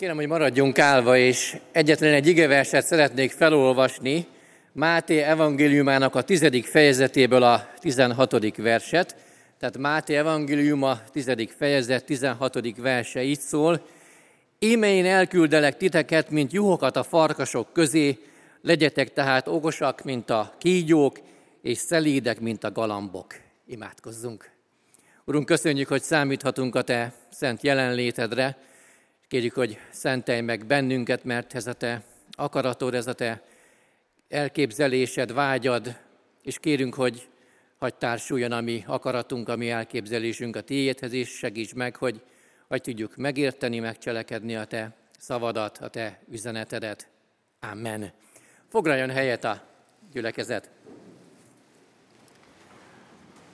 Kérem, hogy maradjunk állva, és egyetlen egy igeverset szeretnék felolvasni, Máté evangéliumának a tizedik fejezetéből a tizenhatodik verset. Tehát Máté evangéliuma tizedik fejezet, tizenhatodik verse így szól. Íme én elküldelek titeket, mint juhokat a farkasok közé, legyetek tehát okosak, mint a kígyók, és szelídek, mint a galambok. Imádkozzunk! Urunk, köszönjük, hogy számíthatunk a Te szent jelenlétedre. Kérjük, hogy szentelj meg bennünket, mert ez a Te akaratod, ez a Te elképzelésed, vágyad, és kérünk, hogy hagy társuljon a mi akaratunk, a mi elképzelésünk a Tiédhez, és segíts meg, hogy, hogy tudjuk megérteni, megcselekedni a Te szavadat, a Te üzenetedet. Amen. Foglaljon helyet a gyülekezet.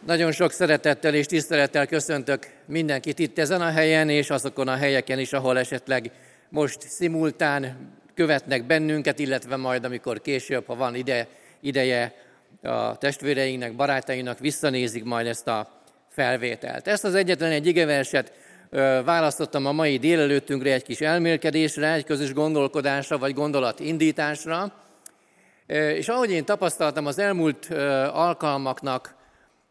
Nagyon sok szeretettel és tisztelettel köszöntök mindenkit itt ezen a helyen, és azokon a helyeken is, ahol esetleg most szimultán követnek bennünket, illetve majd, amikor később, ha van ide, ideje a testvéreinknek, barátainak, visszanézik majd ezt a felvételt. Ezt az egyetlen egy igeverset választottam a mai délelőttünkre egy kis elmélkedésre, egy közös gondolkodásra vagy gondolatindításra. És ahogy én tapasztaltam az elmúlt alkalmaknak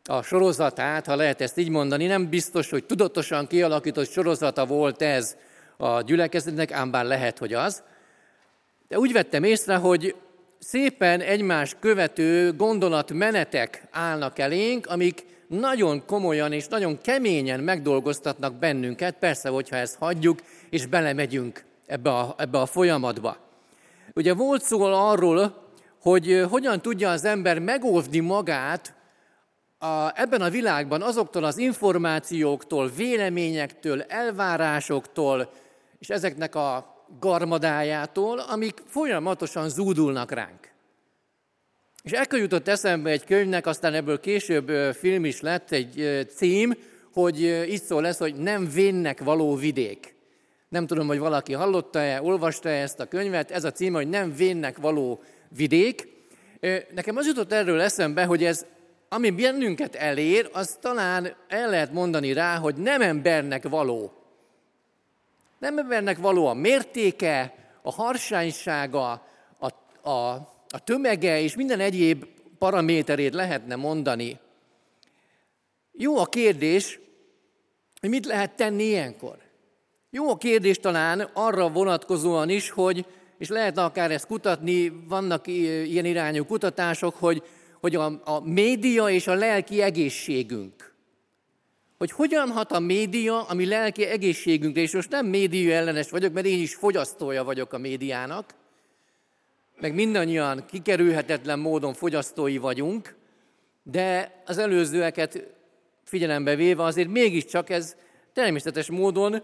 a sorozatát, ha lehet ezt így mondani, nem biztos, hogy tudatosan kialakított sorozata volt ez a gyülekezetnek, ám bár lehet, hogy az. De úgy vettem észre, hogy szépen egymás követő gondolatmenetek állnak elénk, amik nagyon komolyan és nagyon keményen megdolgoztatnak bennünket, persze, hogyha ezt hagyjuk, és belemegyünk ebbe a, ebbe a folyamatba. Ugye volt szó arról, hogy hogyan tudja az ember megóvni magát a, ebben a világban azoktól az információktól, véleményektől, elvárásoktól, és ezeknek a garmadájától, amik folyamatosan zúdulnak ránk. És ekkor jutott eszembe egy könyvnek, aztán ebből később film is lett, egy cím, hogy így szól lesz, hogy nem vénnek való vidék. Nem tudom, hogy valaki hallotta-e, olvasta-e ezt a könyvet, ez a cím, hogy nem vénnek való vidék. Nekem az jutott erről eszembe, hogy ez ami bennünket elér, az talán el lehet mondani rá, hogy nem embernek való. Nem embernek való a mértéke, a harsánysága, a, a, a tömege és minden egyéb paraméterét lehetne mondani. Jó a kérdés, hogy mit lehet tenni ilyenkor. Jó a kérdés talán arra vonatkozóan is, hogy, és lehet akár ezt kutatni, vannak ilyen irányú kutatások, hogy hogy a, a média és a lelki egészségünk. Hogy hogyan hat a média a mi lelki egészségünkre, és most nem média ellenes vagyok, mert én is fogyasztója vagyok a médiának, meg mindannyian kikerülhetetlen módon fogyasztói vagyunk, de az előzőeket figyelembe véve azért mégiscsak ez természetes módon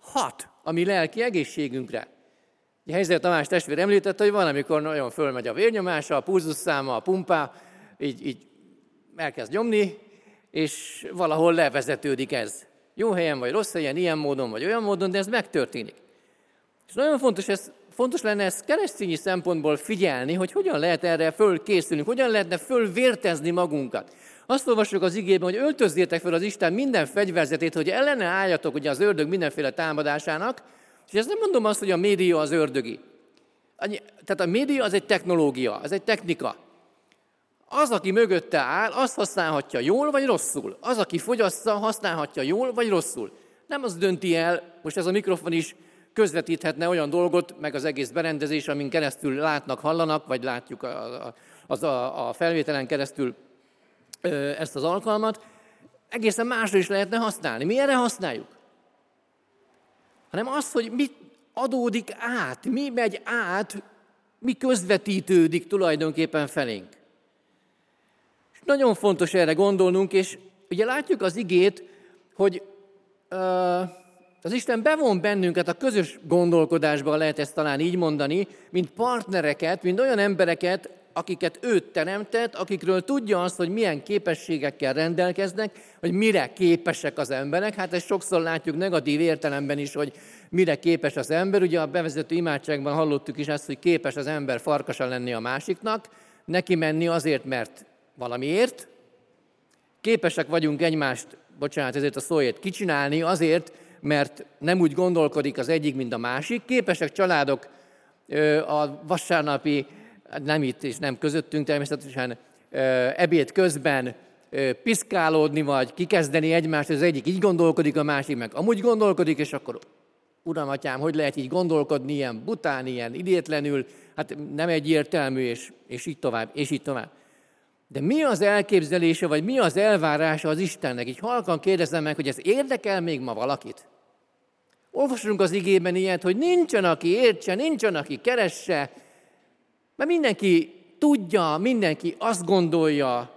hat a mi lelki egészségünkre. Helyzet Tamás testvér említette, hogy van, amikor nagyon fölmegy a vérnyomása, a pulzusszáma, a pumpá, így, így elkezd nyomni, és valahol levezetődik ez. Jó helyen vagy rossz helyen, ilyen módon vagy olyan módon, de ez megtörténik. És nagyon fontos, ez, fontos lenne ezt keresztényi szempontból figyelni, hogy hogyan lehet erre fölkészülni, hogyan lehetne fölvértezni magunkat. Azt olvassuk az igében, hogy öltözzétek fel az Isten minden fegyverzetét, hogy ellene álljatok ugye az ördög mindenféle támadásának, és ezt nem mondom azt, hogy a média az ördögi. Tehát a média az egy technológia, az egy technika. Az, aki mögötte áll, azt használhatja jól vagy rosszul. Az, aki fogyassza, használhatja jól vagy rosszul. Nem az dönti el, most ez a mikrofon is közvetíthetne olyan dolgot, meg az egész berendezés, amin keresztül látnak, hallanak, vagy látjuk a, a, a, a felvételen keresztül ezt az alkalmat, egészen másra is lehetne használni. Mi erre használjuk? Hanem az, hogy mit adódik át, mi megy át, mi közvetítődik tulajdonképpen felénk. Nagyon fontos erre gondolnunk, és ugye látjuk az igét, hogy az Isten bevon bennünket a közös gondolkodásba, lehet ezt talán így mondani, mint partnereket, mint olyan embereket, akiket őt teremtett, akikről tudja azt, hogy milyen képességekkel rendelkeznek, hogy mire képesek az emberek. Hát ezt sokszor látjuk negatív értelemben is, hogy mire képes az ember. Ugye a bevezető imádságban hallottuk is ezt, hogy képes az ember farkasa lenni a másiknak, neki menni azért, mert valamiért, képesek vagyunk egymást, bocsánat, ezért a szóért kicsinálni azért, mert nem úgy gondolkodik az egyik, mint a másik. Képesek családok a vasárnapi, nem itt és nem közöttünk természetesen, ebéd közben piszkálódni, vagy kikezdeni egymást, az egyik így gondolkodik, a másik meg amúgy gondolkodik, és akkor Uram, atyám, hogy lehet így gondolkodni ilyen bután, ilyen idétlenül, hát nem egyértelmű, és, és így tovább, és így tovább. De mi az elképzelése, vagy mi az elvárása az Istennek? Így halkan kérdezem meg, hogy ez érdekel még ma valakit? Olvasunk az igében ilyet, hogy nincsen, aki értse, nincsen, aki keresse, mert mindenki tudja, mindenki azt gondolja,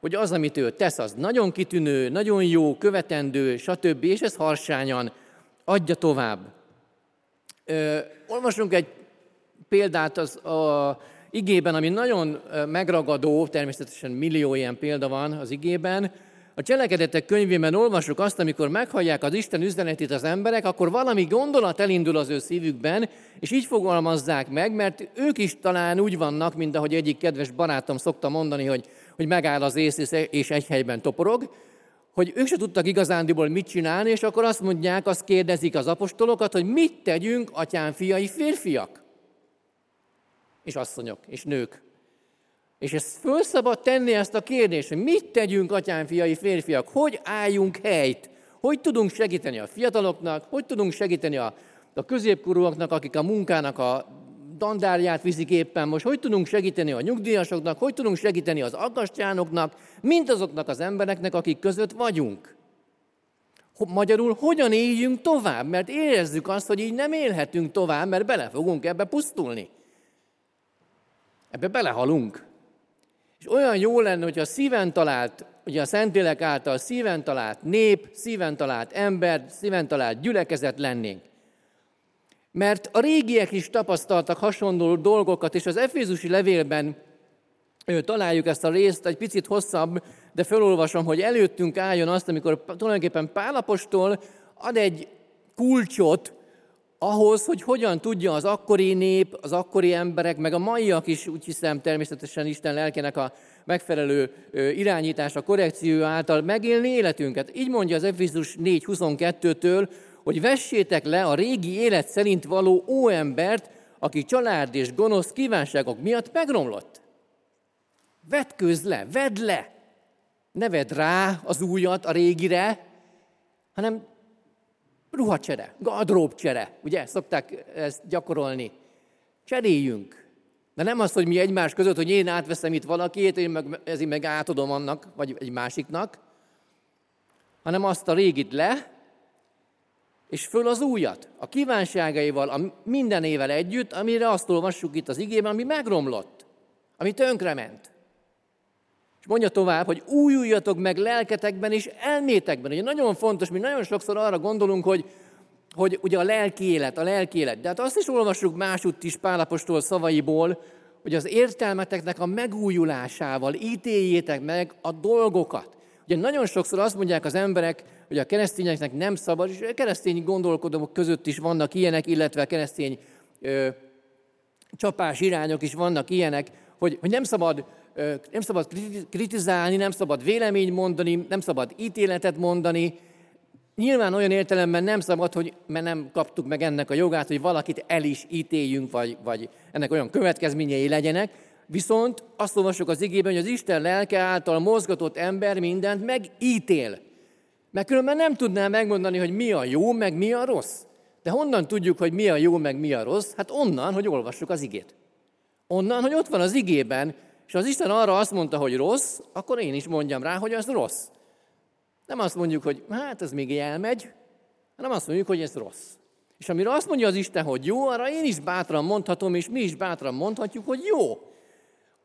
hogy az, amit ő tesz, az nagyon kitűnő, nagyon jó, követendő, stb. És ez harsányan adja tovább. Ö, olvasunk egy példát az a igében, ami nagyon megragadó, természetesen millió ilyen példa van az igében. A cselekedetek könyvében olvasjuk azt, amikor meghallják az Isten üzenetét az emberek, akkor valami gondolat elindul az ő szívükben, és így fogalmazzák meg, mert ők is talán úgy vannak, mint ahogy egyik kedves barátom szokta mondani, hogy, hogy megáll az ész és egy helyben toporog, hogy ők se tudtak igazándiból mit csinálni, és akkor azt mondják, azt kérdezik az apostolokat, hogy mit tegyünk, atyám fiai férfiak és asszonyok, és nők. És ezt föl szabad tenni ezt a kérdést, hogy mit tegyünk, atyám, fiai, férfiak, hogy álljunk helyt, hogy tudunk segíteni a fiataloknak, hogy tudunk segíteni a, a középkorúaknak, akik a munkának a dandárját viszik éppen most, hogy tudunk segíteni a nyugdíjasoknak, hogy tudunk segíteni az aggastyánoknak, mint azoknak az embereknek, akik között vagyunk. Magyarul hogyan éljünk tovább, mert érezzük azt, hogy így nem élhetünk tovább, mert bele fogunk ebbe pusztulni. Ebbe belehalunk. És olyan jó lenne, hogy a szíven talált, ugye a Szentlélek által szíven talált nép, szíven talált ember, szíven talált gyülekezet lennénk. Mert a régiek is tapasztaltak hasonló dolgokat, és az Efézusi levélben találjuk ezt a részt, egy picit hosszabb, de felolvasom, hogy előttünk álljon azt, amikor tulajdonképpen Pálapostól ad egy kulcsot ahhoz, hogy hogyan tudja az akkori nép, az akkori emberek, meg a maiak is, úgy hiszem természetesen Isten lelkének a megfelelő irányítása, korrekció által megélni életünket. Így mondja az Efézus 4.22-től, hogy vessétek le a régi élet szerint való óembert, aki család és gonosz kívánságok miatt megromlott. Vetkőz le, vedd le! Ne vedd rá az újat a régire, hanem ruhacsere, gadróbcsere, ugye szokták ezt gyakorolni. Cseréljünk. De nem az, hogy mi egymás között, hogy én átveszem itt valakit, én meg, ezért meg átadom annak, vagy egy másiknak, hanem azt a régit le, és föl az újat, a kívánságaival, a mindenével együtt, amire azt olvassuk itt az igében, ami megromlott, ami tönkrement. Mondja tovább, hogy újuljatok meg lelketekben és elmétekben. Ugye nagyon fontos, mi nagyon sokszor arra gondolunk, hogy, hogy ugye a lelki élet, a lelki élet. De hát azt is olvassuk másutt is Pálapostól szavaiból, hogy az értelmeteknek a megújulásával ítéljétek meg a dolgokat. Ugye nagyon sokszor azt mondják az emberek, hogy a keresztényeknek nem szabad, és a keresztény gondolkodók között is vannak ilyenek, illetve a keresztény ö, csapás irányok is vannak ilyenek, hogy, hogy nem szabad nem szabad kritizálni, nem szabad véleményt mondani, nem szabad ítéletet mondani. Nyilván olyan értelemben nem szabad, hogy mert nem kaptuk meg ennek a jogát, hogy valakit el is ítéljünk, vagy, vagy ennek olyan következményei legyenek. Viszont azt olvasok az igében, hogy az Isten lelke által mozgatott ember mindent megítél. Mert különben nem tudná megmondani, hogy mi a jó, meg mi a rossz. De honnan tudjuk, hogy mi a jó, meg mi a rossz? Hát onnan, hogy olvassuk az igét. Onnan, hogy ott van az igében, és az Isten arra azt mondta, hogy rossz, akkor én is mondjam rá, hogy az rossz. Nem azt mondjuk, hogy hát ez még elmegy, hanem azt mondjuk, hogy ez rossz. És amire azt mondja az Isten, hogy jó, arra én is bátran mondhatom, és mi is bátran mondhatjuk, hogy jó.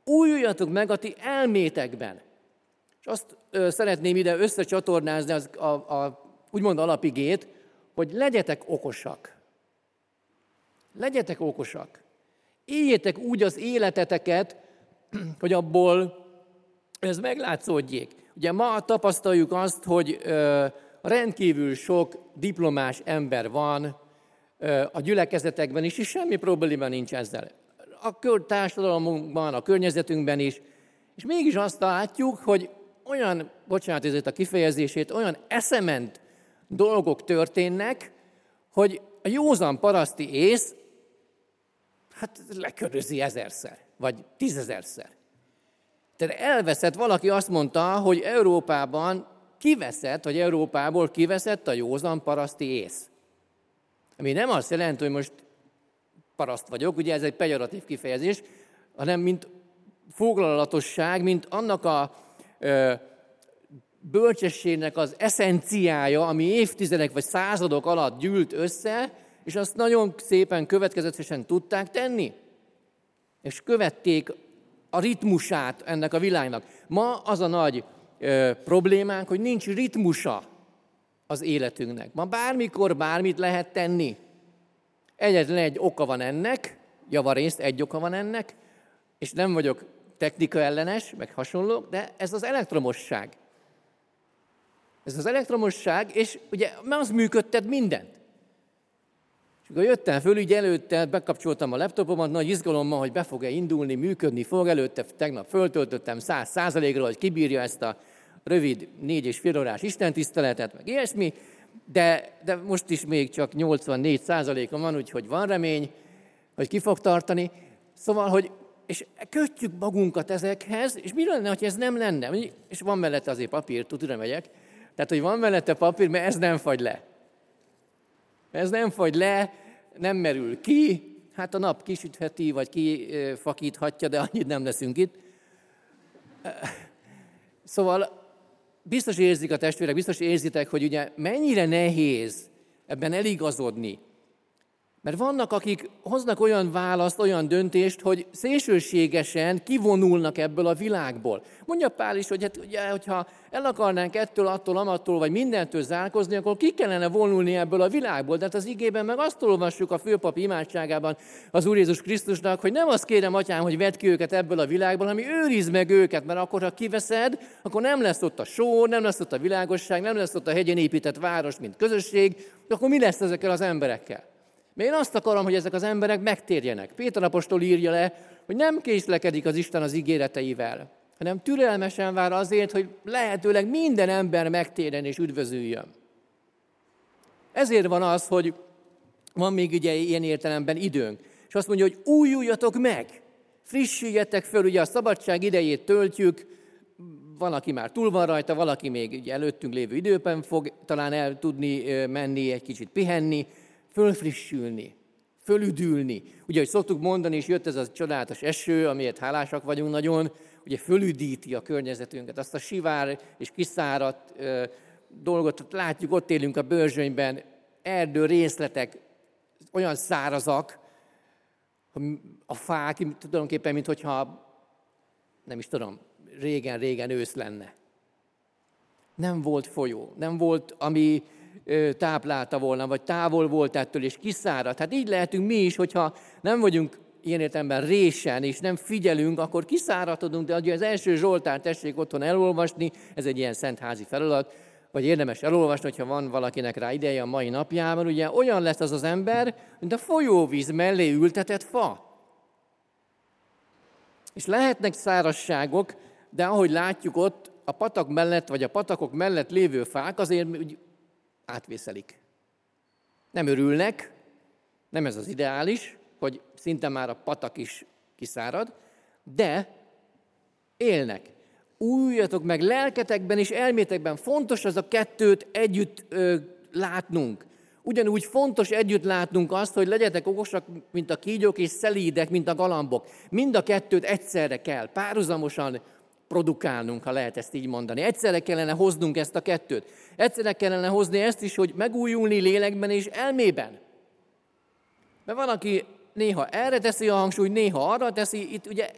Újuljatok meg a ti elmétekben. És azt ö, szeretném ide összecsatornázni az, a, a úgymond alapigét, hogy legyetek okosak. Legyetek okosak. Éljétek úgy az életeteket, hogy abból ez meglátszódjék. Ugye ma tapasztaljuk azt, hogy rendkívül sok diplomás ember van a gyülekezetekben is, és semmi probléma nincs ezzel. A társadalmunkban, a környezetünkben is. És mégis azt látjuk, hogy olyan, bocsánat ezért a kifejezését, olyan eszement dolgok történnek, hogy a józan paraszti ész hát lekörözi ezerszer, vagy tízezerszer. Tehát elveszett, valaki azt mondta, hogy Európában kiveszett, vagy Európából kiveszett a józan paraszti ész. Ami nem azt jelenti, hogy most paraszt vagyok, ugye ez egy pejoratív kifejezés, hanem mint foglalatosság, mint annak a ö, bölcsességnek az eszenciája, ami évtizedek vagy századok alatt gyűlt össze, és azt nagyon szépen, következetesen tudták tenni. És követték a ritmusát ennek a világnak. Ma az a nagy ö, problémánk, hogy nincs ritmusa az életünknek. Ma bármikor bármit lehet tenni. Egyetlen egy oka van ennek, javarészt egy oka van ennek, és nem vagyok technika ellenes, meg hasonlók, de ez az elektromosság. Ez az elektromosság, és ugye az működtet mindent. Akkor jöttem föl, így előtte bekapcsoltam a laptopomat, nagy izgalommal, hogy be fog-e indulni, működni fog. Előtte tegnap föltöltöttem száz százalékra, hogy kibírja ezt a rövid négy és fél órás istentiszteletet, meg ilyesmi, de, de most is még csak 84 százaléka van, úgyhogy van remény, hogy ki fog tartani. Szóval, hogy és kötjük magunkat ezekhez, és mi lenne, hogy ez nem lenne? És van mellette azért papír, tudom megyek, tehát, hogy van mellette papír, mert ez nem fagy le. Ez nem fagy le, nem merül ki, hát a nap kisütheti, vagy kifakíthatja, de annyit nem leszünk itt. Szóval biztos érzik a testvérek, biztos érzitek, hogy ugye mennyire nehéz ebben eligazodni, mert vannak, akik hoznak olyan választ, olyan döntést, hogy szélsőségesen kivonulnak ebből a világból. Mondja Pál is, hogy hát, ugye, hogyha el akarnánk ettől, attól, amattól, vagy mindentől zárkozni, akkor ki kellene vonulni ebből a világból. De hát az igében meg azt olvassuk a főpap imádságában az Úr Jézus Krisztusnak, hogy nem azt kérem, atyám, hogy vedd ki őket ebből a világból, hanem őrizd meg őket, mert akkor, ha kiveszed, akkor nem lesz ott a só, nem lesz ott a világosság, nem lesz ott a hegyen épített város, mint közösség, akkor mi lesz ezekkel az emberekkel? Mert én azt akarom, hogy ezek az emberek megtérjenek. Péter apostol írja le, hogy nem készlekedik az Isten az ígéreteivel, hanem türelmesen vár azért, hogy lehetőleg minden ember megtérjen és üdvözüljön. Ezért van az, hogy van még ugye ilyen értelemben időnk. És azt mondja, hogy újuljatok meg, frissüljetek föl, ugye a szabadság idejét töltjük, van, aki már túl van rajta, valaki még ugye előttünk lévő időben fog talán el tudni menni, egy kicsit pihenni, fölfrissülni, fölüdülni. Ugye, hogy szoktuk mondani, és jött ez a csodálatos eső, amiért hálásak vagyunk nagyon, ugye fölüdíti a környezetünket, azt a sivár és kiszáradt ö, dolgot látjuk, ott élünk a bőrzsönyben, erdő részletek olyan szárazak, a fák tulajdonképpen, mint hogyha, nem is tudom, régen-régen ősz lenne. Nem volt folyó, nem volt, ami táplálta volna, vagy távol volt ettől, és kiszáradt. Hát így lehetünk mi is, hogyha nem vagyunk ilyen értelemben résen, és nem figyelünk, akkor kiszáradodunk, de ugye az első Zsoltár tessék otthon elolvasni, ez egy ilyen szentházi feladat, vagy érdemes elolvasni, hogyha van valakinek rá ideje a mai napjában, ugye olyan lesz az az ember, mint a folyóvíz mellé ültetett fa. És lehetnek szárasságok, de ahogy látjuk ott, a patak mellett, vagy a patakok mellett lévő fák azért átvészelik. Nem örülnek, nem ez az ideális, hogy szinte már a patak is kiszárad, de élnek. Újjatok meg lelketekben és elmétekben. Fontos az a kettőt együtt ö, látnunk. Ugyanúgy fontos együtt látnunk azt, hogy legyetek okosak, mint a kígyók, és szelídek, mint a galambok. Mind a kettőt egyszerre kell, párhuzamosan produkálnunk, ha lehet ezt így mondani. Egyszerre kellene hoznunk ezt a kettőt. Egyszerre kellene hozni ezt is, hogy megújulni lélekben és elmében. Mert van, aki néha erre teszi a hangsúlyt, néha arra teszi, itt ugye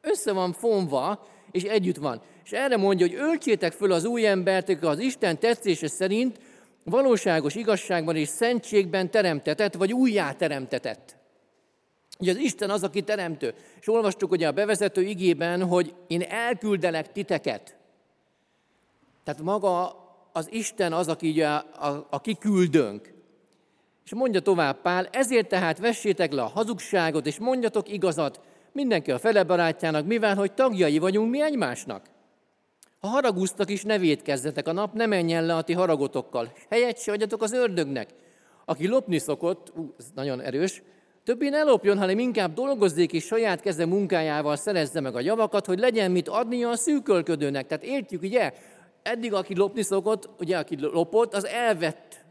össze van fonva, és együtt van. És erre mondja, hogy öltsétek föl az új embert, az Isten tetszése szerint valóságos igazságban és szentségben teremtetett, vagy újjá teremtetett. Ugye az Isten az, aki teremtő. És olvastuk ugye a bevezető igében, hogy én elküldelek titeket. Tehát maga az Isten az, aki ugye a, a, a kiküldőnk. És mondja tovább Pál, ezért tehát vessétek le a hazugságot, és mondjatok igazat mindenki a fele barátjának, mivel hogy tagjai vagyunk mi egymásnak. Ha haragúztak is, ne védkezzetek, a nap ne menjen le a ti haragotokkal. Helyet se adjatok az ördögnek. Aki lopni szokott, ú, ez nagyon erős, többé ne lopjon, hanem inkább dolgozzék és saját keze munkájával szerezze meg a javakat, hogy legyen mit adnia a szűkölködőnek. Tehát értjük, ugye, eddig aki lopni szokott, ugye aki lopott, az elvett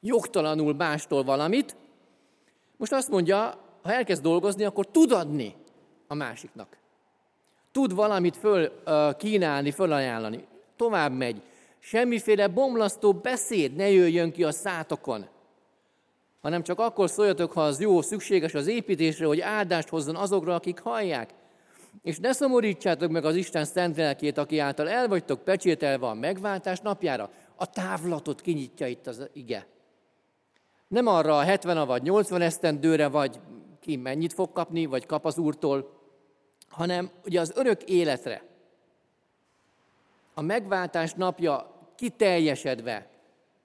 jogtalanul mástól valamit. Most azt mondja, ha elkezd dolgozni, akkor tud adni a másiknak. Tud valamit föl kínálni, fölajánlani. Tovább megy. Semmiféle bomlasztó beszéd ne jöjjön ki a szátokon, hanem csak akkor szóljatok, ha az jó, szükséges az építésre, hogy áldást hozzon azokra, akik hallják. És ne szomorítsátok meg az Isten szent lelkét, aki által el vagytok pecsételve a megváltás napjára. A távlatot kinyitja itt az ige. Nem arra a 70 vagy 80 esztendőre, vagy ki mennyit fog kapni, vagy kap az Úrtól, hanem ugye az örök életre. A megváltás napja kiteljesedve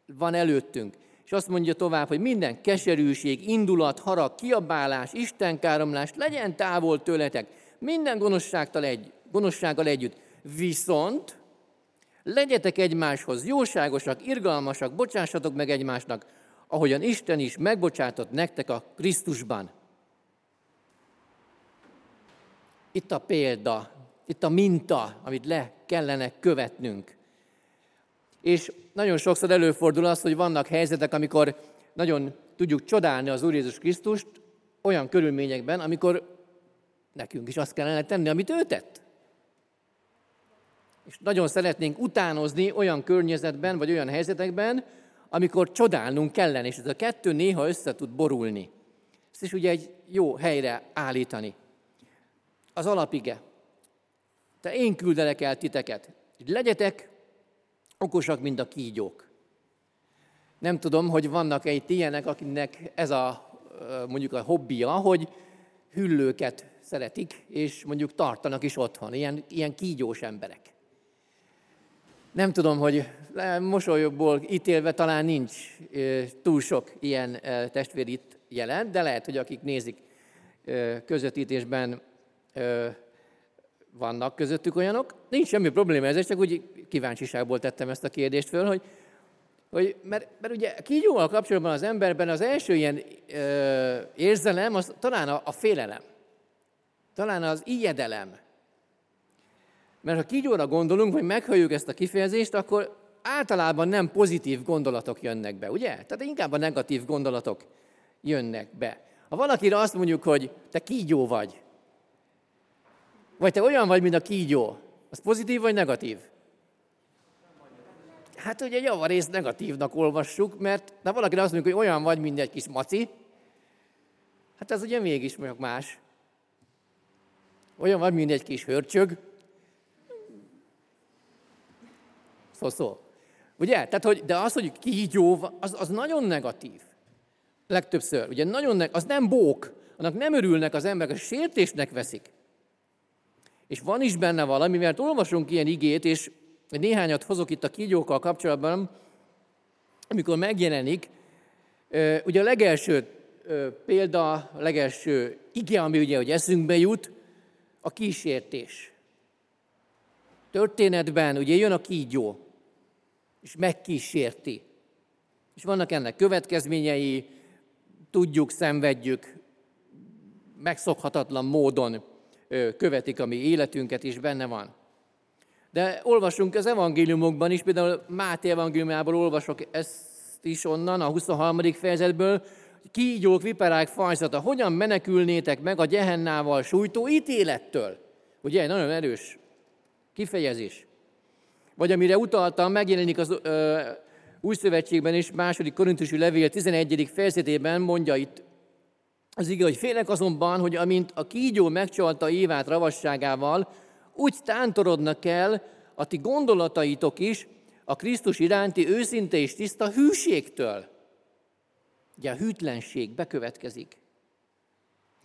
van előttünk. És azt mondja tovább, hogy minden keserűség, indulat, harag, kiabálás, istenkáromlás legyen távol tőletek, minden gonoszságtal egy, gonoszsággal együtt. Viszont legyetek egymáshoz jóságosak, irgalmasak, bocsássatok meg egymásnak, ahogyan Isten is megbocsátott nektek a Krisztusban. Itt a példa, itt a minta, amit le kellene követnünk. És nagyon sokszor előfordul az, hogy vannak helyzetek, amikor nagyon tudjuk csodálni az Úr Jézus Krisztust olyan körülményekben, amikor nekünk is azt kellene tenni, amit ő tett. És nagyon szeretnénk utánozni olyan környezetben, vagy olyan helyzetekben, amikor csodálnunk kellene, és ez a kettő néha össze tud borulni. Ezt is ugye egy jó helyre állítani. Az alapige. Te én küldelek el titeket. Legyetek okosak, mint a kígyók. Nem tudom, hogy vannak-e itt ilyenek, akinek ez a mondjuk a hobbija, hogy hüllőket szeretik, és mondjuk tartanak is otthon, ilyen, ilyen kígyós emberek. Nem tudom, hogy mosolyokból ítélve talán nincs túl sok ilyen testvér itt jelen, de lehet, hogy akik nézik közvetítésben vannak közöttük olyanok. Nincs semmi probléma ezzel, csak úgy kíváncsiságból tettem ezt a kérdést föl, hogy, hogy mert, mert ugye kígyóval kapcsolatban az emberben az első ilyen ö, érzelem, az talán a, a félelem. Talán az ijedelem. Mert ha kígyóra gondolunk, vagy meghalljuk ezt a kifejezést, akkor általában nem pozitív gondolatok jönnek be, ugye? Tehát inkább a negatív gondolatok jönnek be. Ha valakire azt mondjuk, hogy te kígyó vagy, vagy te olyan vagy, mint a kígyó, az pozitív vagy negatív? Hát ugye javarészt negatívnak olvassuk, mert ha valakire azt mondjuk, hogy olyan vagy, mint egy kis maci, hát ez ugye mégis más. Olyan vagy, mint egy kis hörcsög. Szó, szó. Ugye? Tehát, hogy, de az, hogy kígyó, az, az nagyon negatív. Legtöbbször. Ugye nagyon ne, az nem bók, annak nem örülnek az emberek, a sértésnek veszik. És van is benne valami, mert olvasunk ilyen igét, és néhányat hozok itt a kígyókkal kapcsolatban, amikor megjelenik, ugye a legelső példa, a legelső ige, ami ugye, hogy eszünkbe jut, a kísértés. Történetben ugye jön a kígyó, és megkísérti. És vannak ennek következményei, tudjuk, szenvedjük, megszokhatatlan módon követik a mi életünket, is benne van. De olvasunk az evangéliumokban is, például Máté evangéliumából olvasok ezt is onnan, a 23. fejezetből, kígyók, viperák fajzata, hogyan menekülnétek meg a gyehennával sújtó ítélettől? Ugye, nagyon erős kifejezés. Vagy amire utaltam, megjelenik az ö, új szövetségben is, második korintusi levél 11. fejezetében mondja itt az igaz, hogy félek azonban, hogy amint a kígyó megcsalta Évát ravasságával, úgy tántorodnak el a ti gondolataitok is a Krisztus iránti őszinte és tiszta hűségtől. Ugye a hűtlenség bekövetkezik.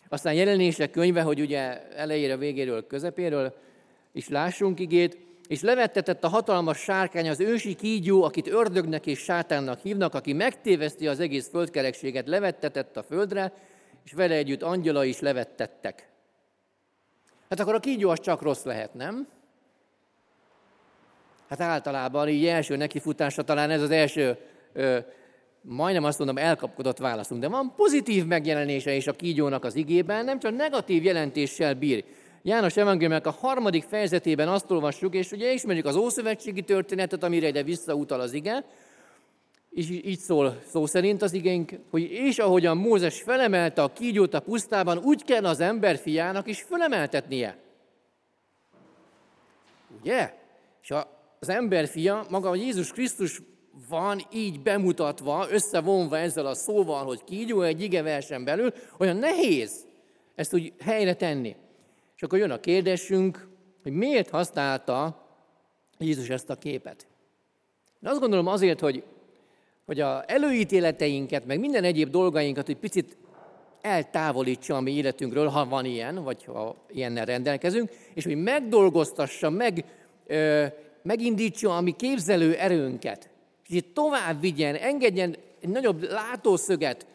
Aztán jelenések könyve, hogy ugye elejére, végéről, közepéről is lássunk igét, és levettetett a hatalmas sárkány az ősi kígyó, akit ördögnek és sátánnak hívnak, aki megtéveszti az egész földkerekséget, levettetett a földre, és vele együtt angyala is levettettek. Hát akkor a kígyó az csak rossz lehet, nem? Hát általában így első nekifutásra talán ez az első, ö, majdnem azt mondom, elkapkodott válaszunk. De van pozitív megjelenése is a kígyónak az igében, nem csak negatív jelentéssel bír. János Evangéliumnak a harmadik fejezetében azt olvassuk, és ugye ismerjük az Ószövetségi történetet, amire ide visszautal az ige, és így szól szó szerint az igénk, hogy és ahogyan Mózes felemelte a kígyót a pusztában, úgy kell az ember fiának is felemeltetnie. Ugye? És az ember fia, maga Jézus Krisztus van így bemutatva, összevonva ezzel a szóval, hogy kígyó egy igeversen belül, olyan nehéz ezt úgy helyre tenni. És akkor jön a kérdésünk, hogy miért használta Jézus ezt a képet. Én azt gondolom azért, hogy, hogy a előítéleteinket, meg minden egyéb dolgainkat egy picit eltávolítsa a mi életünkről, ha van ilyen, vagy ha ilyennel rendelkezünk, és hogy megdolgoztassa, meg, ö, megindítsa a mi képzelő erőnket. Kicsit tovább vigyen, engedjen egy nagyobb látószöget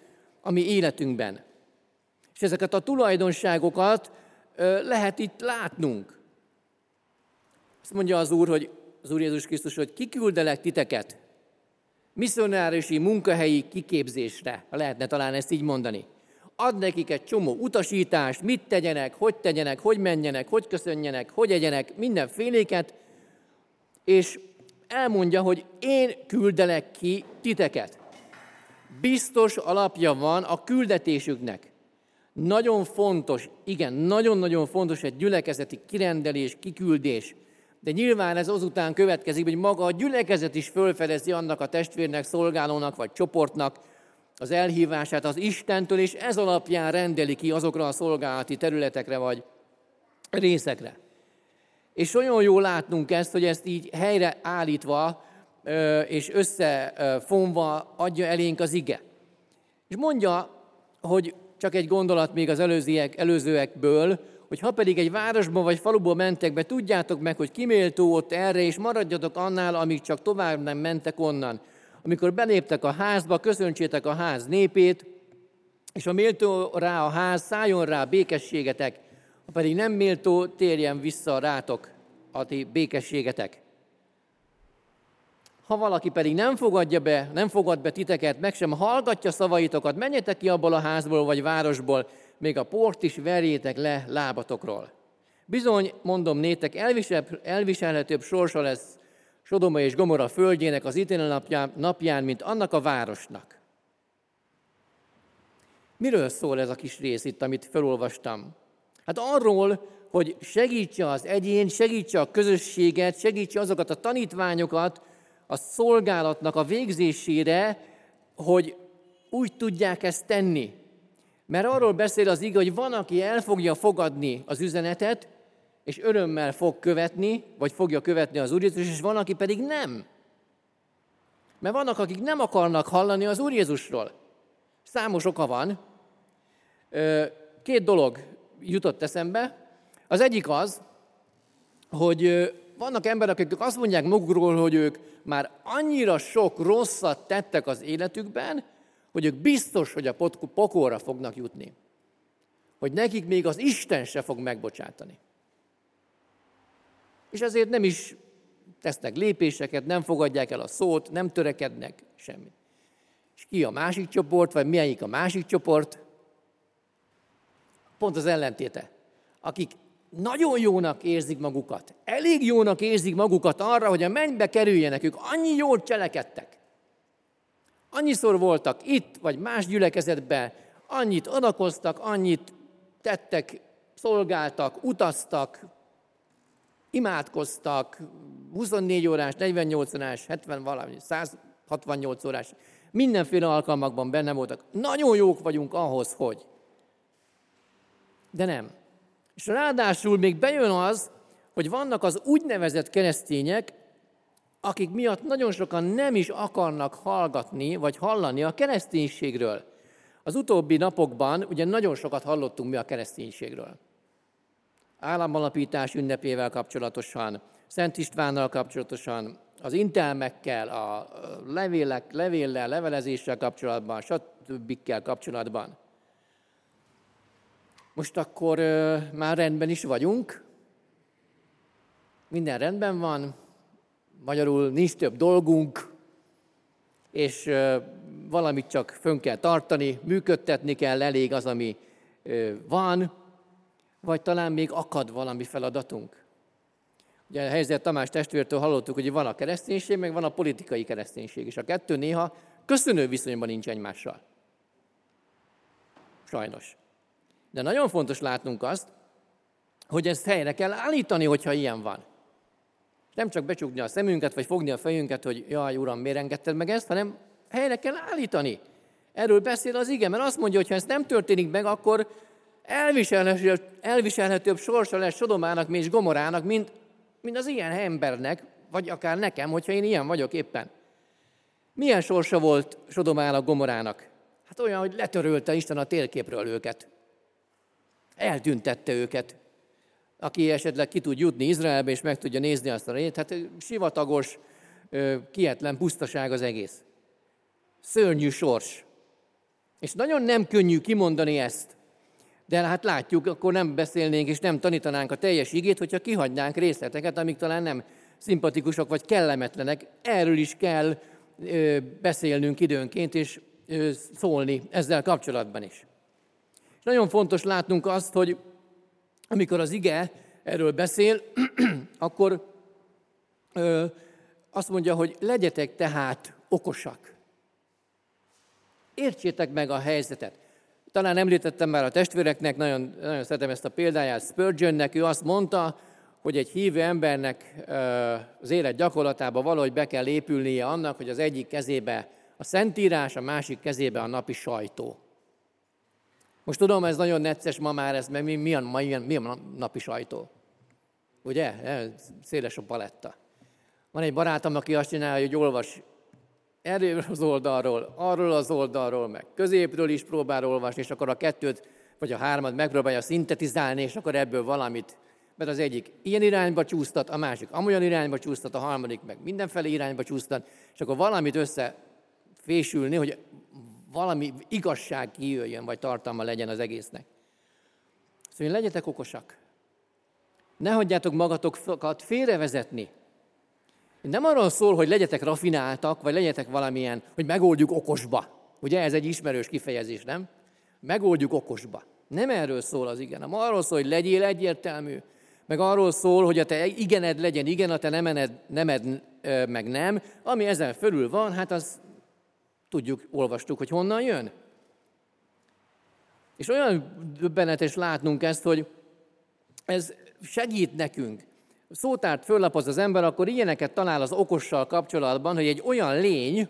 a mi életünkben. És ezeket a tulajdonságokat ö, lehet itt látnunk. Azt mondja az Úr, hogy az Úr Jézus Krisztus, hogy kiküldelek titeket misszionáriusi munkahelyi kiképzésre, ha lehetne talán ezt így mondani ad nekik egy csomó utasítást, mit tegyenek, hogy tegyenek, hogy menjenek, hogy köszönjenek, hogy egyenek, mindenféléket, és elmondja, hogy én küldelek ki titeket. Biztos alapja van a küldetésüknek. Nagyon fontos, igen, nagyon-nagyon fontos egy gyülekezeti kirendelés, kiküldés, de nyilván ez azután következik, hogy maga a gyülekezet is fölfedezi annak a testvérnek, szolgálónak vagy csoportnak, az elhívását az Istentől, és ez alapján rendeli ki azokra a szolgálati területekre vagy részekre. És olyan jó látnunk ezt, hogy ezt így helyre állítva és összefonva adja elénk az ige. És mondja, hogy csak egy gondolat még az előzőek, előzőekből, hogy ha pedig egy városba vagy faluba mentek be, tudjátok meg, hogy kiméltó ott erre, és maradjatok annál, amíg csak tovább nem mentek onnan amikor beléptek a házba, köszöntsétek a ház népét, és a méltó rá a ház, szálljon rá békességetek, ha pedig nem méltó, térjen vissza rátok a ti békességetek. Ha valaki pedig nem fogadja be, nem fogad be titeket, meg sem hallgatja szavaitokat, menjetek ki abból a házból vagy városból, még a port is verjétek le lábatokról. Bizony, mondom nétek, elviselhetőbb sorsa lesz Sodoma és Gomora földjének az ítélet napján, napján, mint annak a városnak. Miről szól ez a kis rész itt, amit felolvastam? Hát arról, hogy segítse az egyén, segítse a közösséget, segítse azokat a tanítványokat a szolgálatnak a végzésére, hogy úgy tudják ezt tenni. Mert arról beszél az ige, hogy van, aki el fogja fogadni az üzenetet, és örömmel fog követni, vagy fogja követni az Úr Jézus, és van, aki pedig nem. Mert vannak, akik nem akarnak hallani az Úr Jézusról. Számos oka van. Két dolog jutott eszembe. Az egyik az, hogy vannak emberek, akik azt mondják magukról, hogy ők már annyira sok rosszat tettek az életükben, hogy ők biztos, hogy a pokolra fognak jutni. Hogy nekik még az Isten se fog megbocsátani és ezért nem is tesznek lépéseket, nem fogadják el a szót, nem törekednek semmit. És ki a másik csoport, vagy milyenik a másik csoport? Pont az ellentéte. Akik nagyon jónak érzik magukat, elég jónak érzik magukat arra, hogy a mennybe kerüljenek, ők annyi jól cselekedtek. Annyiszor voltak itt, vagy más gyülekezetben, annyit adakoztak, annyit tettek, szolgáltak, utaztak, imádkoztak, 24 órás, 48 órás, 70 valami, 168 órás, mindenféle alkalmakban benne voltak. Nagyon jók vagyunk ahhoz, hogy. De nem. És ráadásul még bejön az, hogy vannak az úgynevezett keresztények, akik miatt nagyon sokan nem is akarnak hallgatni, vagy hallani a kereszténységről. Az utóbbi napokban ugye nagyon sokat hallottunk mi a kereszténységről államalapítás ünnepével kapcsolatosan, Szent Istvánnal kapcsolatosan, az intelmekkel, a levélek, levéllel, levelezéssel kapcsolatban, stb. kapcsolatban. Most akkor már rendben is vagyunk, minden rendben van, magyarul nincs több dolgunk, és valamit csak fönn kell tartani, működtetni kell, elég az, ami van, vagy talán még akad valami feladatunk. Ugye a helyzet Tamás testvértől hallottuk, hogy van a kereszténység, meg van a politikai kereszténység, és a kettő néha köszönő viszonyban nincs egymással. Sajnos. De nagyon fontos látnunk azt, hogy ezt helyre kell állítani, hogyha ilyen van. Nem csak becsukni a szemünket, vagy fogni a fejünket, hogy jaj, uram, miért engedted meg ezt, hanem helyre kell állítani. Erről beszél az ige, mert azt mondja, hogy ha ez nem történik meg, akkor elviselhetőbb, elviselhetőbb sorsa lesz Sodomának és Gomorának, mint, mint az ilyen embernek, vagy akár nekem, hogyha én ilyen vagyok éppen. Milyen sorsa volt Sodomának, Gomorának? Hát olyan, hogy letörölte Isten a térképről őket. Eltüntette őket. Aki esetleg ki tud jutni Izraelbe, és meg tudja nézni azt a rét, hát sivatagos, kietlen pusztaság az egész. Szörnyű sors. És nagyon nem könnyű kimondani ezt. De hát látjuk, akkor nem beszélnénk és nem tanítanánk a teljes igét, hogyha kihagynánk részleteket, amik talán nem szimpatikusok vagy kellemetlenek. Erről is kell beszélnünk időnként, és szólni ezzel kapcsolatban is. És nagyon fontos látnunk azt, hogy amikor az ige erről beszél, akkor ö, azt mondja, hogy legyetek tehát okosak. Értsétek meg a helyzetet. Talán említettem már a testvéreknek, nagyon, nagyon szeretem ezt a példáját Spurgeonnek, ő azt mondta, hogy egy hívő embernek az élet gyakorlatába valahogy be kell épülnie annak, hogy az egyik kezébe a szentírás, a másik kezébe a napi sajtó. Most tudom, ez nagyon necces ma már, ez, mert mi, mi, a, mi, a, mi a napi sajtó? Ugye? Széles a paletta. Van egy barátom, aki azt csinálja, hogy olvas erről az oldalról, arról az oldalról, meg középről is próbál olvasni, és akkor a kettőt vagy a hármat megpróbálja szintetizálni, és akkor ebből valamit, mert az egyik ilyen irányba csúsztat, a másik amolyan irányba csúsztat, a harmadik meg mindenfelé irányba csúsztat, és akkor valamit összefésülni, hogy valami igazság kijöjjön, vagy tartalma legyen az egésznek. Szóval legyetek okosak. Ne hagyjátok magatokat félrevezetni nem arról szól, hogy legyetek rafináltak, vagy legyetek valamilyen, hogy megoldjuk okosba. Ugye ez egy ismerős kifejezés, nem? Megoldjuk okosba. Nem erről szól az igen, hanem arról szól, hogy legyél egyértelmű, meg arról szól, hogy a te igened legyen igen, a te nemened, nemed meg nem. Ami ezen fölül van, hát az tudjuk, olvastuk, hogy honnan jön. És olyan döbbenetes látnunk ezt, hogy ez segít nekünk szótárt föllapoz az ember, akkor ilyeneket talál az okossal kapcsolatban, hogy egy olyan lény,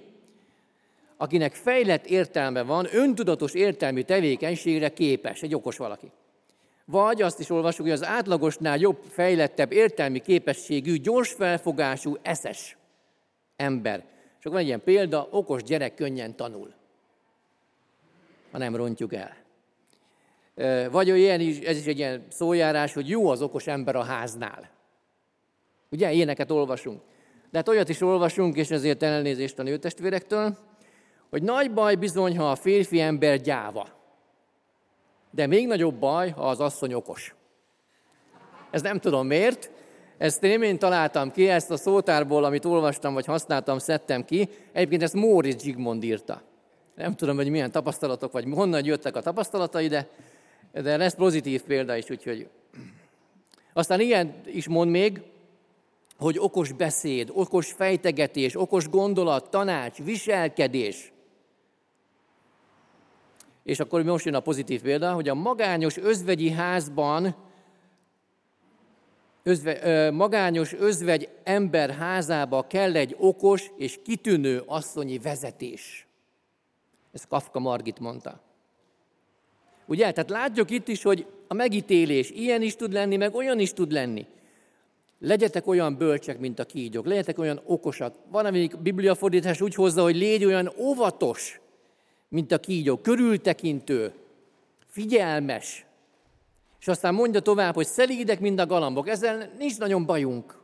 akinek fejlett értelme van, öntudatos értelmi tevékenységre képes, egy okos valaki. Vagy azt is olvasjuk, hogy az átlagosnál jobb, fejlettebb értelmi képességű, gyors felfogású, eszes ember. Akkor van egy ilyen példa, okos gyerek könnyen tanul, ha nem rontjuk el. Vagy ilyen is, ez is egy ilyen szójárás, hogy jó az okos ember a háznál. Ugye, ilyeneket olvasunk. De hát olyat is olvasunk, és ezért elnézést a nőtestvérektől, hogy nagy baj bizony, ha a férfi ember gyáva. De még nagyobb baj, ha az asszony okos. Ez nem tudom miért. Ezt én én találtam ki, ezt a szótárból, amit olvastam, vagy használtam, szedtem ki. Egyébként ezt Móricz Zsigmond írta. Nem tudom, hogy milyen tapasztalatok, vagy honnan jöttek a tapasztalatai, de, de lesz pozitív példa is, úgyhogy... Aztán ilyen is mond még, hogy okos beszéd, okos fejtegetés, okos gondolat, tanács, viselkedés. És akkor most jön a pozitív példa, hogy a magányos özvegyi házban, özve, ö, magányos özvegy ember házába kell egy okos és kitűnő asszonyi vezetés. Ez Kafka Margit mondta. Ugye? Tehát látjuk itt is, hogy a megítélés ilyen is tud lenni, meg olyan is tud lenni. Legyetek olyan bölcsek, mint a kígyók, legyetek olyan okosak. Van, amelyik bibliafordítás úgy hozza, hogy légy olyan óvatos, mint a kígyó, körültekintő, figyelmes. És aztán mondja tovább, hogy szelídek, mint a galambok. Ezzel nincs nagyon bajunk.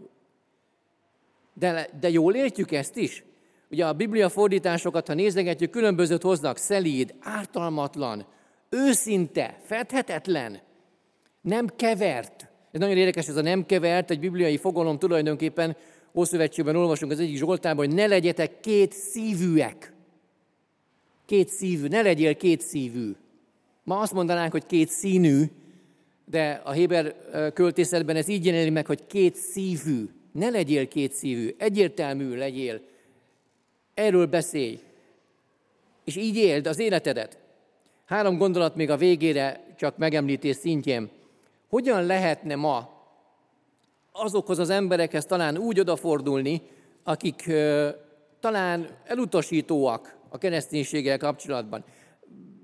De, de jól értjük ezt is? Ugye a Biblia fordításokat, ha nézegetjük, különbözőt hoznak. Szelíd, ártalmatlan, őszinte, fedhetetlen, nem kevert, ez nagyon érdekes, ez a nem kevert, egy bibliai fogalom tulajdonképpen Ószövetségben olvasunk az egyik Zsoltában, hogy ne legyetek két szívűek. Két szívű, ne legyél két szívű. Ma azt mondanánk, hogy két színű, de a Héber költészetben ez így jelenik meg, hogy két szívű. Ne legyél két szívű, egyértelmű legyél. Erről beszélj. És így éld az életedet. Három gondolat még a végére, csak megemlítés szintjén. Hogyan lehetne ma azokhoz az emberekhez talán úgy odafordulni, akik talán elutasítóak a kereszténységgel kapcsolatban.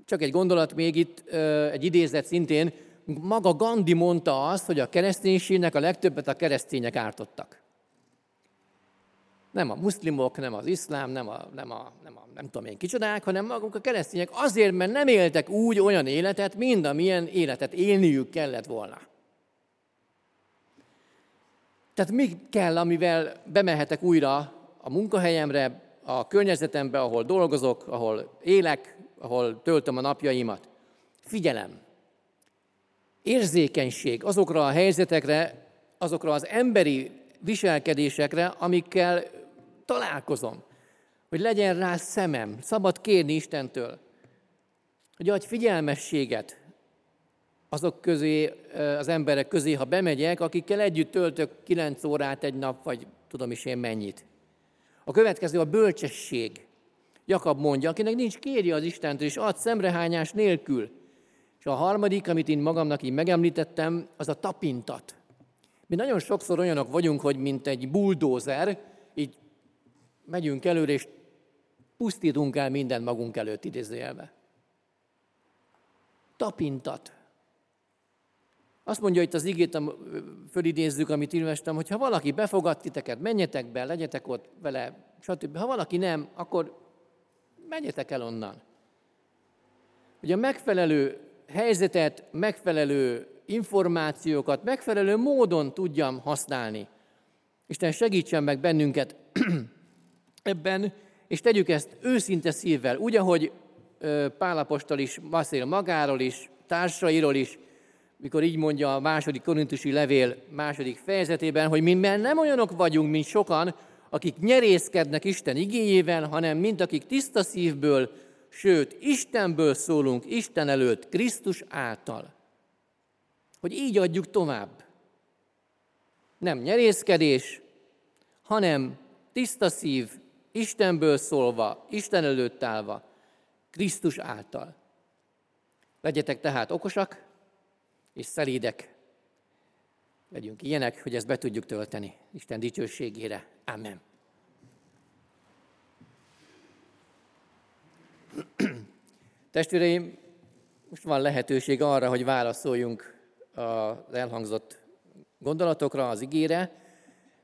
Csak egy gondolat még itt, egy idézet szintén, maga Gandhi mondta azt, hogy a kereszténységnek a legtöbbet a keresztények ártottak. Nem a muszlimok, nem az iszlám, nem a, nem a, nem a nem tudom én kicsodák, hanem maguk a keresztények azért, mert nem éltek úgy olyan életet, mind amilyen életet élniük kellett volna. Tehát mi kell, amivel bemehetek újra a munkahelyemre, a környezetembe, ahol dolgozok, ahol élek, ahol töltöm a napjaimat? Figyelem. Érzékenység azokra a helyzetekre, azokra az emberi viselkedésekre, amikkel találkozom. Hogy legyen rá szemem, szabad kérni Istentől, hogy adj figyelmességet azok közé, az emberek közé, ha bemegyek, akikkel együtt töltök kilenc órát egy nap, vagy tudom is én mennyit. A következő a bölcsesség. Jakab mondja, akinek nincs kéri az Istentől, és ad szemrehányás nélkül. És a harmadik, amit én magamnak így megemlítettem, az a tapintat. Mi nagyon sokszor olyanok vagyunk, hogy mint egy buldózer, így megyünk előre, és pusztítunk el mindent magunk előtt idézőjelbe. Tapintat. Azt mondja itt az igét, fölidézzük, amit olvastam, hogy ha valaki befogad titeket, menjetek be, legyetek ott vele, stb. Ha valaki nem, akkor menjetek el onnan. Hogy a megfelelő helyzetet, megfelelő információkat megfelelő módon tudjam használni. Isten segítsen meg bennünket ebben, és tegyük ezt őszinte szívvel, úgy, ahogy Pálapostól is beszél magáról is, társairól is, mikor így mondja a második korintusi levél második fejezetében, hogy mi nem olyanok vagyunk, mint sokan, akik nyerészkednek Isten igényével, hanem mint akik tiszta szívből, sőt, Istenből szólunk, Isten előtt, Krisztus által. Hogy így adjuk tovább. Nem nyerészkedés, hanem tiszta szív, Istenből szólva, Isten előtt állva, Krisztus által. Legyetek tehát okosak, és szelídek. Legyünk ilyenek, hogy ezt be tudjuk tölteni Isten dicsőségére. Amen. Testvéreim, most van lehetőség arra, hogy válaszoljunk az elhangzott gondolatokra, az igére.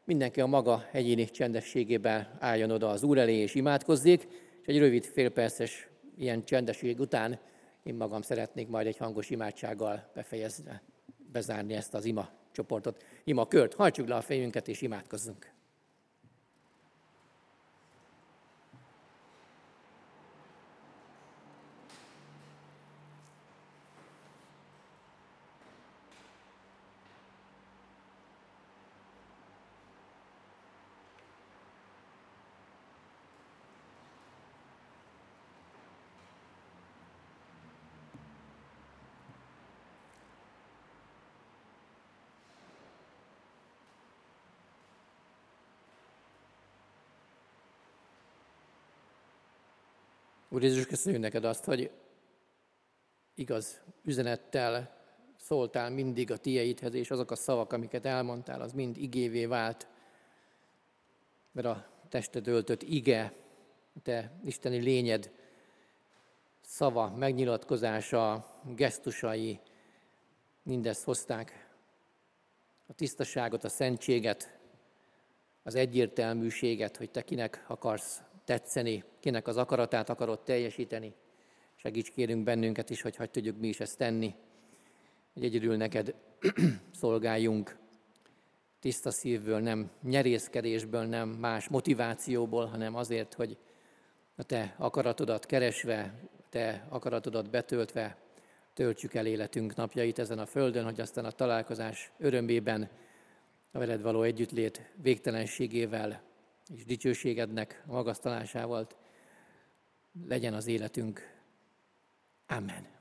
Mindenki a maga egyéni csendességében álljon oda az Úr elé és imádkozzék, és egy rövid félperces ilyen csendesség után én magam szeretnék majd egy hangos imádsággal befejezni, bezárni ezt az ima csoportot, ima kört. Hajtsuk le a fejünket és imádkozzunk. Úr Jézus, köszönjük neked azt, hogy igaz üzenettel szóltál mindig a tieidhez, és azok a szavak, amiket elmondtál, az mind igévé vált, mert a tested öltött ige, te isteni lényed szava, megnyilatkozása, gesztusai, mindezt hozták. A tisztaságot, a szentséget, az egyértelműséget, hogy te kinek akarsz tetszeni, kinek az akaratát akarod teljesíteni. Segíts kérünk bennünket is, hogy hogy tudjuk mi is ezt tenni, hogy egyedül neked szolgáljunk tiszta szívből, nem nyerészkedésből, nem más motivációból, hanem azért, hogy a te akaratodat keresve, te akaratodat betöltve töltsük el életünk napjait ezen a földön, hogy aztán a találkozás örömében a veled való együttlét végtelenségével és dicsőségednek magasztalásával legyen az életünk. Amen.